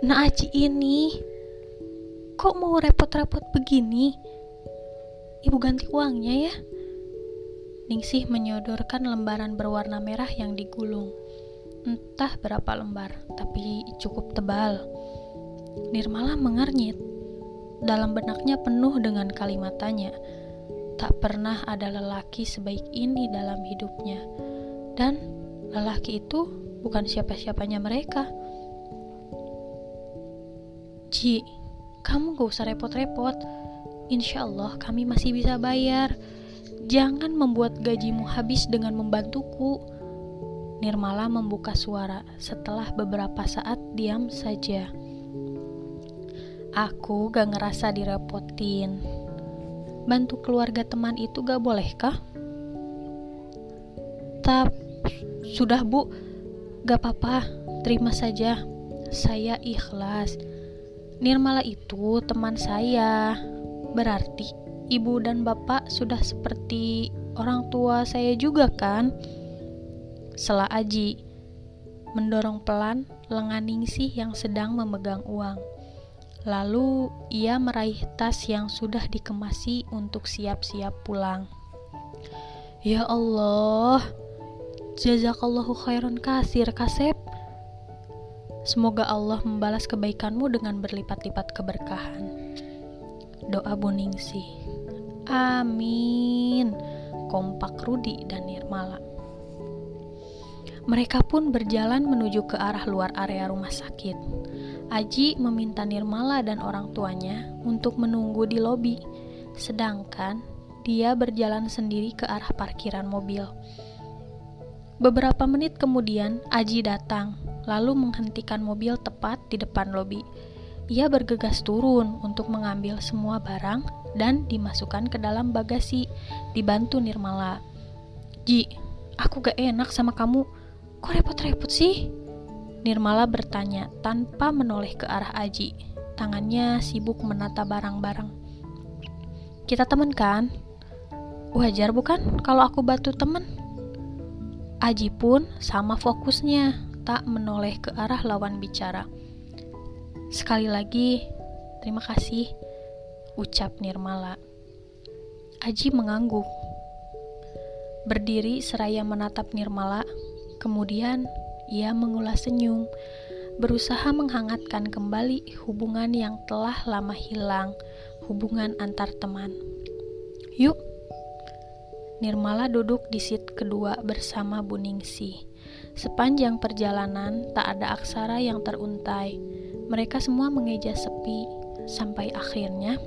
Nah Aji ini Kok mau repot-repot begini? Ibu ganti uangnya ya. Ningsih menyodorkan lembaran berwarna merah yang digulung. Entah berapa lembar, tapi cukup tebal. Nirmala mengernyit Dalam benaknya penuh dengan kalimat tanya Tak pernah ada lelaki sebaik ini dalam hidupnya. Dan lelaki itu bukan siapa-siapanya mereka Ji, kamu gak usah repot-repot. Insya Allah kami masih bisa bayar. Jangan membuat gajimu habis dengan membantuku. Nirmala membuka suara setelah beberapa saat diam saja. Aku gak ngerasa direpotin. Bantu keluarga teman itu gak bolehkah? Tap, sudah bu, gak apa-apa, terima saja. Saya ikhlas. Nirmala itu teman saya. Berarti ibu dan bapak sudah seperti orang tua saya juga kan? Sela Aji mendorong pelan lengan Ningsih yang sedang memegang uang. Lalu ia meraih tas yang sudah dikemasi untuk siap-siap pulang. Ya Allah, jazakallahu khairan kasir kasep. Semoga Allah membalas kebaikanmu dengan berlipat-lipat keberkahan. Doa Buningsi. Amin. Kompak Rudi dan Nirmala. Mereka pun berjalan menuju ke arah luar area rumah sakit. Aji meminta Nirmala dan orang tuanya untuk menunggu di lobi, sedangkan dia berjalan sendiri ke arah parkiran mobil. Beberapa menit kemudian, Aji datang lalu menghentikan mobil tepat di depan lobi. Ia bergegas turun untuk mengambil semua barang dan dimasukkan ke dalam bagasi, dibantu Nirmala. Ji, aku gak enak sama kamu. Kok repot-repot sih? Nirmala bertanya tanpa menoleh ke arah Aji. Tangannya sibuk menata barang-barang. Kita temen kan? Wajar bukan kalau aku batu temen? Aji pun sama fokusnya tak menoleh ke arah lawan bicara. Sekali lagi, terima kasih, ucap Nirmala. Aji mengangguk. Berdiri seraya menatap Nirmala, kemudian ia mengulas senyum, berusaha menghangatkan kembali hubungan yang telah lama hilang, hubungan antar teman. Yuk, Nirmala duduk di seat kedua bersama Buningsi. Sepanjang perjalanan, tak ada aksara yang teruntai. Mereka semua mengeja sepi, sampai akhirnya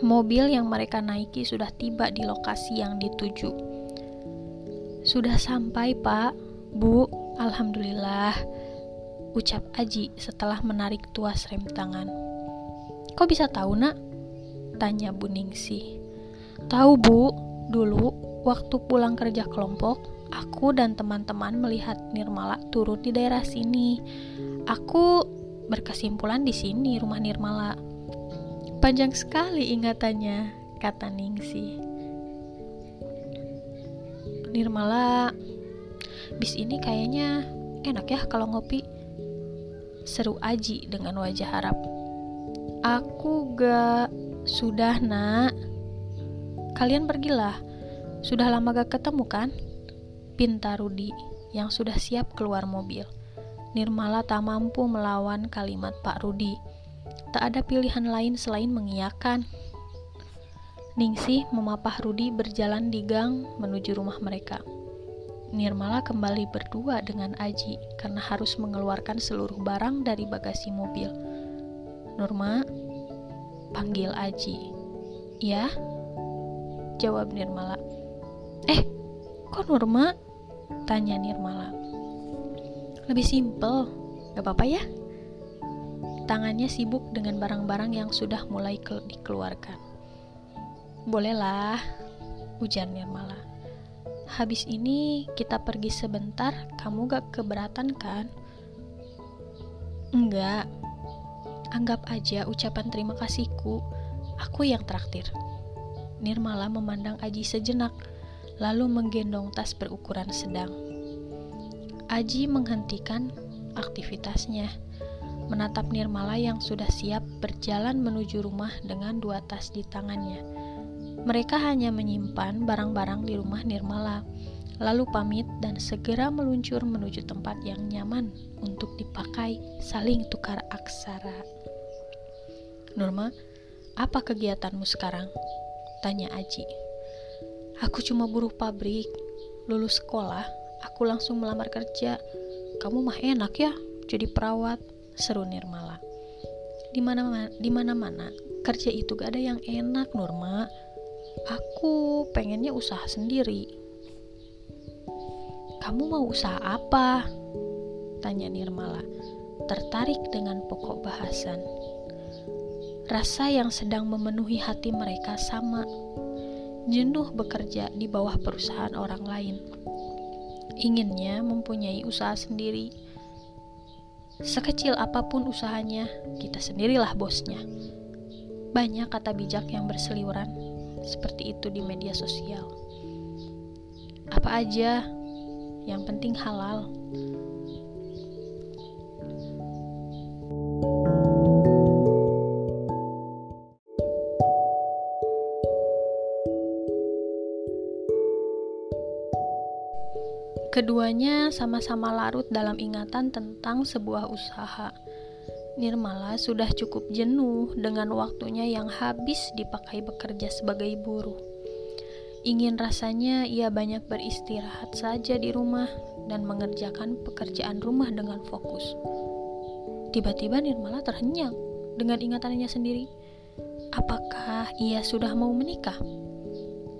mobil yang mereka naiki sudah tiba di lokasi yang dituju. Sudah sampai, Pak. Bu, alhamdulillah. Ucap Aji setelah menarik tuas rem tangan. Kok bisa tahu, Nak? Tanya Bu Ningsih. Tahu, Bu. Dulu waktu pulang kerja kelompok, Aku dan teman-teman melihat Nirmala turun di daerah sini. Aku berkesimpulan di sini rumah Nirmala. Panjang sekali ingatannya, kata Ningsi. Nirmala, bis ini kayaknya enak ya kalau ngopi. Seru Aji dengan wajah harap. Aku gak sudah nak. Kalian pergilah. Sudah lama gak ketemu kan? Pinta Rudi yang sudah siap keluar mobil. Nirmala tak mampu melawan kalimat Pak Rudi. Tak ada pilihan lain selain mengiyakan. Ningsih memapah Rudi berjalan di gang menuju rumah mereka. Nirmala kembali berdua dengan Aji karena harus mengeluarkan seluruh barang dari bagasi mobil. Nurma, panggil Aji. Ya? Jawab Nirmala. Eh, kok Nurma? Tanya Nirmala. Lebih simpel, gak apa-apa ya? Tangannya sibuk dengan barang-barang yang sudah mulai ke dikeluarkan. Bolehlah, ujar Nirmala. Habis ini kita pergi sebentar, kamu gak keberatan kan? Enggak. Anggap aja ucapan terima kasihku. Aku yang traktir. Nirmala memandang Aji sejenak lalu menggendong tas berukuran sedang. Aji menghentikan aktivitasnya, menatap Nirmala yang sudah siap berjalan menuju rumah dengan dua tas di tangannya. Mereka hanya menyimpan barang-barang di rumah Nirmala, lalu pamit dan segera meluncur menuju tempat yang nyaman untuk dipakai saling tukar aksara. Nurma, apa kegiatanmu sekarang? Tanya Aji. Aku cuma buruh pabrik. Lulus sekolah, aku langsung melamar kerja. Kamu mah enak ya, jadi perawat seru Nirmala. Di mana di mana-mana kerja itu gak ada yang enak Nurma. Aku pengennya usaha sendiri. Kamu mau usaha apa? Tanya Nirmala, tertarik dengan pokok bahasan. Rasa yang sedang memenuhi hati mereka sama. Jenuh bekerja di bawah perusahaan orang lain. Inginnya mempunyai usaha sendiri Sekecil apa pun usahanya, kita sendirilah bosnya. Banyak kata bijak yang berseliweran seperti itu di media sosial. Apa aja, yang penting halal. Keduanya sama-sama larut dalam ingatan tentang sebuah usaha. Nirmala sudah cukup jenuh dengan waktunya yang habis dipakai bekerja sebagai buruh. Ingin rasanya ia banyak beristirahat saja di rumah dan mengerjakan pekerjaan rumah dengan fokus. Tiba-tiba Nirmala terhenyak dengan ingatannya sendiri. Apakah ia sudah mau menikah?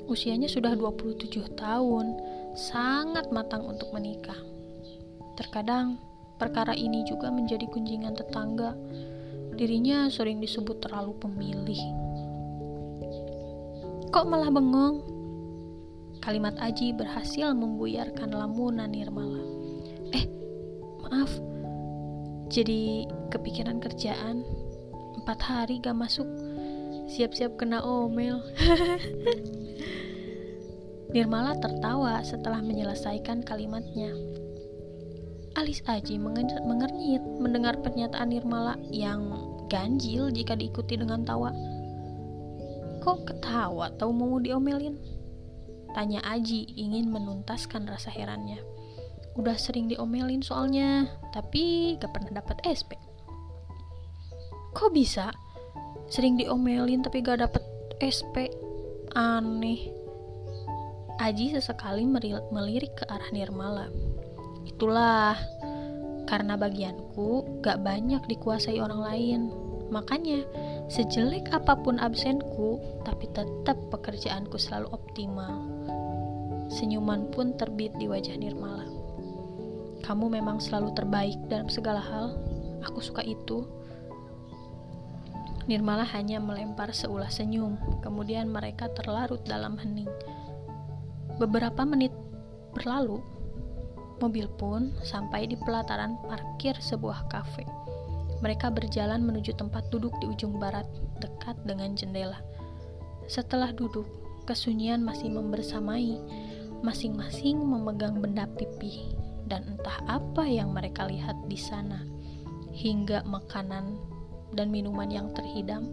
Usianya sudah 27 tahun sangat matang untuk menikah. Terkadang perkara ini juga menjadi kunjingan tetangga. Dirinya sering disebut terlalu pemilih. Kok malah bengong? Kalimat Aji berhasil membuyarkan lamunan Nirmala. Eh, maaf. Jadi kepikiran kerjaan. Empat hari gak masuk. Siap-siap kena omel. Nirmala tertawa setelah menyelesaikan kalimatnya. Alis Aji mengernyit mendengar pernyataan Nirmala yang ganjil jika diikuti dengan tawa. Kok ketawa tahu mau diomelin? Tanya Aji ingin menuntaskan rasa herannya. Udah sering diomelin soalnya, tapi gak pernah dapat SP. Kok bisa? Sering diomelin tapi gak dapet SP? Aneh. Aji sesekali melirik ke arah Nirmala. Itulah, karena bagianku gak banyak dikuasai orang lain. Makanya, sejelek apa pun absenku, tapi tetap pekerjaanku selalu optimal. Senyuman pun terbit di wajah Nirmala. Kamu memang selalu terbaik dalam segala hal. Aku suka itu. Nirmala hanya melempar seulah senyum, kemudian mereka terlarut dalam hening. Beberapa menit berlalu, mobil pun sampai di pelataran parkir sebuah kafe. Mereka berjalan menuju tempat duduk di ujung barat, dekat dengan jendela. Setelah duduk, kesunyian masih membersamai, masing-masing memegang benda pipih, dan entah apa yang mereka lihat di sana, hingga makanan dan minuman yang terhidang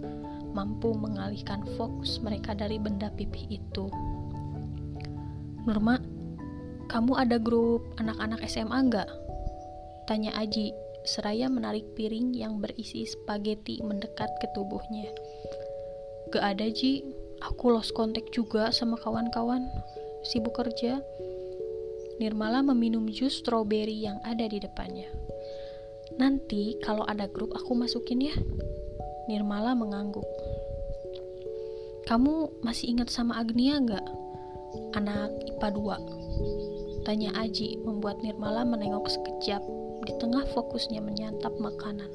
mampu mengalihkan fokus mereka dari benda pipih itu Nurma, kamu ada grup anak-anak SMA nggak? Tanya Aji, seraya menarik piring yang berisi spaghetti mendekat ke tubuhnya. Gak ada Ji, aku lost contact juga sama kawan-kawan, sibuk kerja. Nirmala meminum jus strawberry yang ada di depannya. Nanti kalau ada grup aku masukin ya. Nirmala mengangguk. Kamu masih ingat sama Agnia nggak? Anak IPA 2? Tanya Aji membuat Nirmala menengok sekejap di tengah fokusnya menyantap makanan.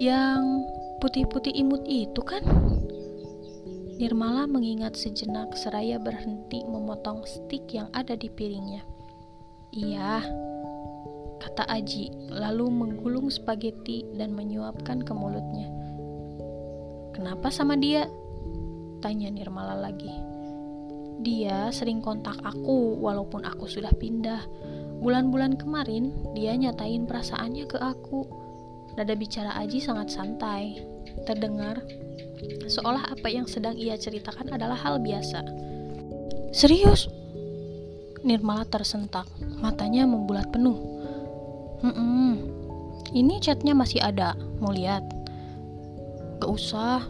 Yang putih-putih imut itu kan? Nirmala mengingat sejenak seraya berhenti memotong stik yang ada di piringnya. Iya, kata Aji, lalu menggulung spaghetti dan menyuapkan ke mulutnya. Kenapa sama dia? Tanya Nirmala lagi. Dia sering kontak aku walaupun aku sudah pindah. Bulan-bulan kemarin dia nyatain perasaannya ke aku. Nada bicara Aji sangat santai, terdengar seolah apa yang sedang ia ceritakan adalah hal biasa. Serius? Nirmala tersentak, matanya membulat penuh. Hmm, ini chatnya masih ada, mau lihat? Gak usah.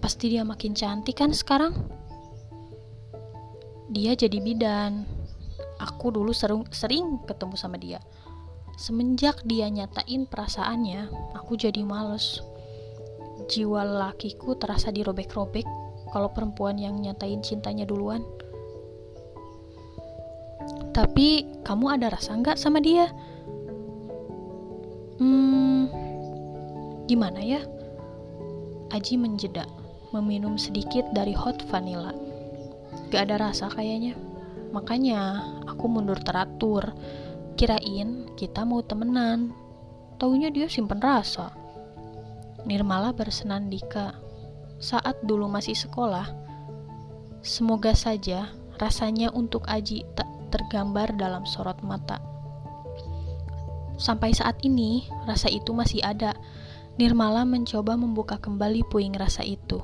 Pasti dia makin cantik kan sekarang? Dia jadi bidan. Aku dulu sering, sering ketemu sama dia. Semenjak dia nyatain perasaannya, aku jadi males. Jiwa lakiku terasa dirobek-robek kalau perempuan yang nyatain cintanya duluan. Tapi kamu ada rasa nggak sama dia? Hmm, gimana ya? Aji menjeda, meminum sedikit dari hot vanilla. Gak ada rasa kayaknya. Makanya aku mundur teratur. Kirain kita mau temenan. Taunya dia simpen rasa. Nirmala bersenandika. Saat dulu masih sekolah, semoga saja rasanya untuk Aji tak tergambar dalam sorot mata. Sampai saat ini, rasa itu masih ada. Nirmala mencoba membuka kembali puing rasa itu.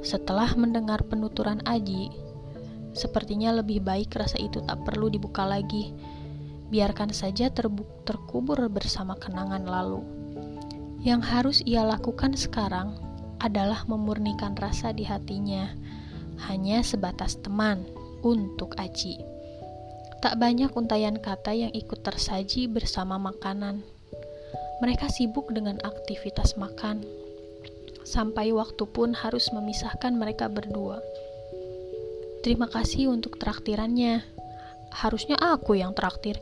Setelah mendengar penuturan Aji, sepertinya lebih baik rasa itu tak perlu dibuka lagi. Biarkan saja terkubur bersama kenangan lalu. Yang harus ia lakukan sekarang adalah memurnikan rasa di hatinya, hanya sebatas teman untuk Aji. Tak banyak untayan kata yang ikut tersaji bersama makanan. Mereka sibuk dengan aktivitas makan. Sampai waktu pun harus memisahkan mereka berdua. Terima kasih untuk traktirannya. Harusnya aku yang traktir.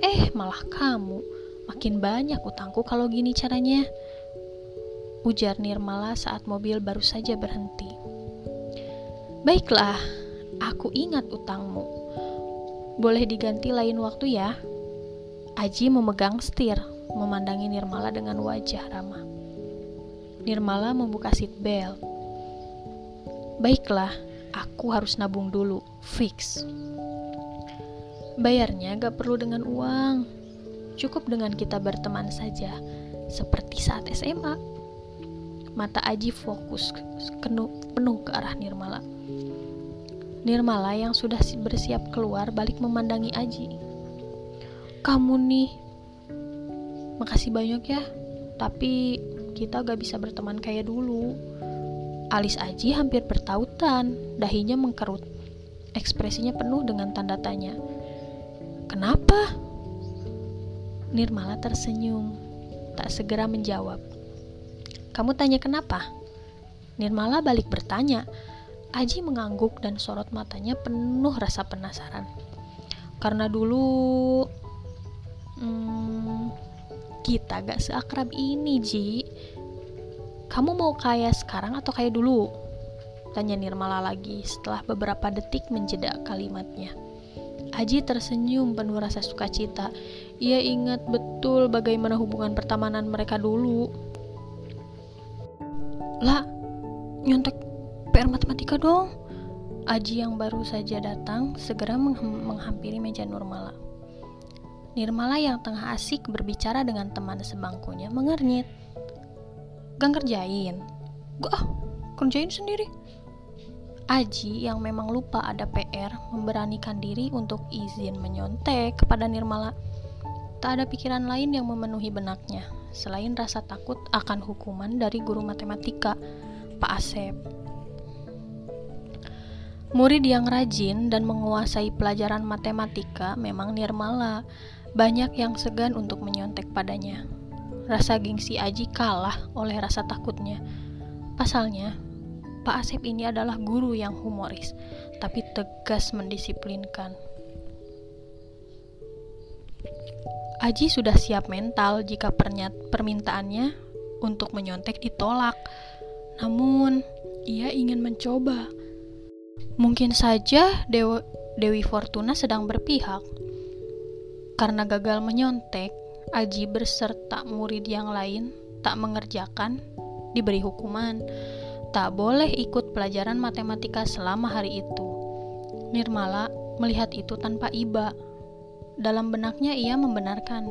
Eh, malah kamu. Makin banyak utangku kalau gini caranya. Ujar Nirmala saat mobil baru saja berhenti. Baiklah, aku ingat utangmu boleh diganti lain waktu ya. Aji memegang setir, memandangi Nirmala dengan wajah ramah. Nirmala membuka seat belt. Baiklah, aku harus nabung dulu, fix. Bayarnya gak perlu dengan uang, cukup dengan kita berteman saja, seperti saat SMA. Mata Aji fokus penuh, ke arah Nirmala. Nirmala yang sudah bersiap keluar balik memandangi Aji. Kamu nih, makasih banyak ya, tapi kita gak bisa berteman kayak dulu. Alis Aji hampir bertautan, dahinya mengkerut. Ekspresinya penuh dengan tanda tanya. Kenapa? Nirmala tersenyum, tak segera menjawab. Kamu tanya kenapa? Nirmala balik bertanya, Aji mengangguk dan sorot matanya penuh rasa penasaran. Karena dulu hmm, kita gak seakrab ini, Ji. Kamu mau kayak sekarang atau kayak dulu? Tanya Nirmala lagi setelah beberapa detik menjeda kalimatnya. Aji tersenyum penuh rasa sukacita. Ia ingat betul bagaimana hubungan pertemanan mereka dulu. Lah, nyontek PR matematika dong. Aji yang baru saja datang segera menghampiri meja Nurmala. Nirmala yang tengah asik berbicara dengan teman sebangkunya mengernyit. Gak ngerjain? Gak ah, kerjain sendiri. Aji yang memang lupa ada PR memberanikan diri untuk izin menyontek kepada Nirmala. Tak ada pikiran lain yang memenuhi benaknya selain rasa takut akan hukuman dari guru matematika, Pak Asep. Murid yang rajin dan menguasai pelajaran matematika memang Nirmala. Banyak yang segan untuk menyontek padanya. Rasa gengsi Aji kalah oleh rasa takutnya. Pasalnya, Pak Asep ini adalah guru yang humoris, tapi tegas mendisiplinkan. Aji sudah siap mental jika permintaannya untuk menyontek ditolak. Namun, ia ingin mencoba Mungkin saja Dewi, Dewi Fortuna sedang berpihak. Karena gagal menyontek, Aji berserta murid yang lain tak mengerjakan, diberi hukuman. Tak boleh ikut pelajaran matematika selama hari itu. Nirmala melihat itu tanpa iba. Dalam benaknya ia membenarkan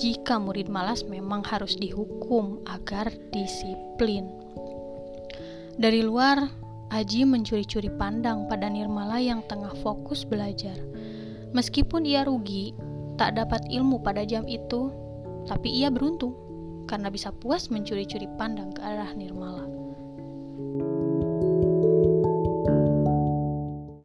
jika murid malas memang harus dihukum agar disiplin. Dari luar, Aji mencuri-curi pandang pada Nirmala yang tengah fokus belajar. Meskipun ia rugi, tak dapat ilmu pada jam itu, tapi ia beruntung karena bisa puas mencuri-curi pandang ke arah Nirmala.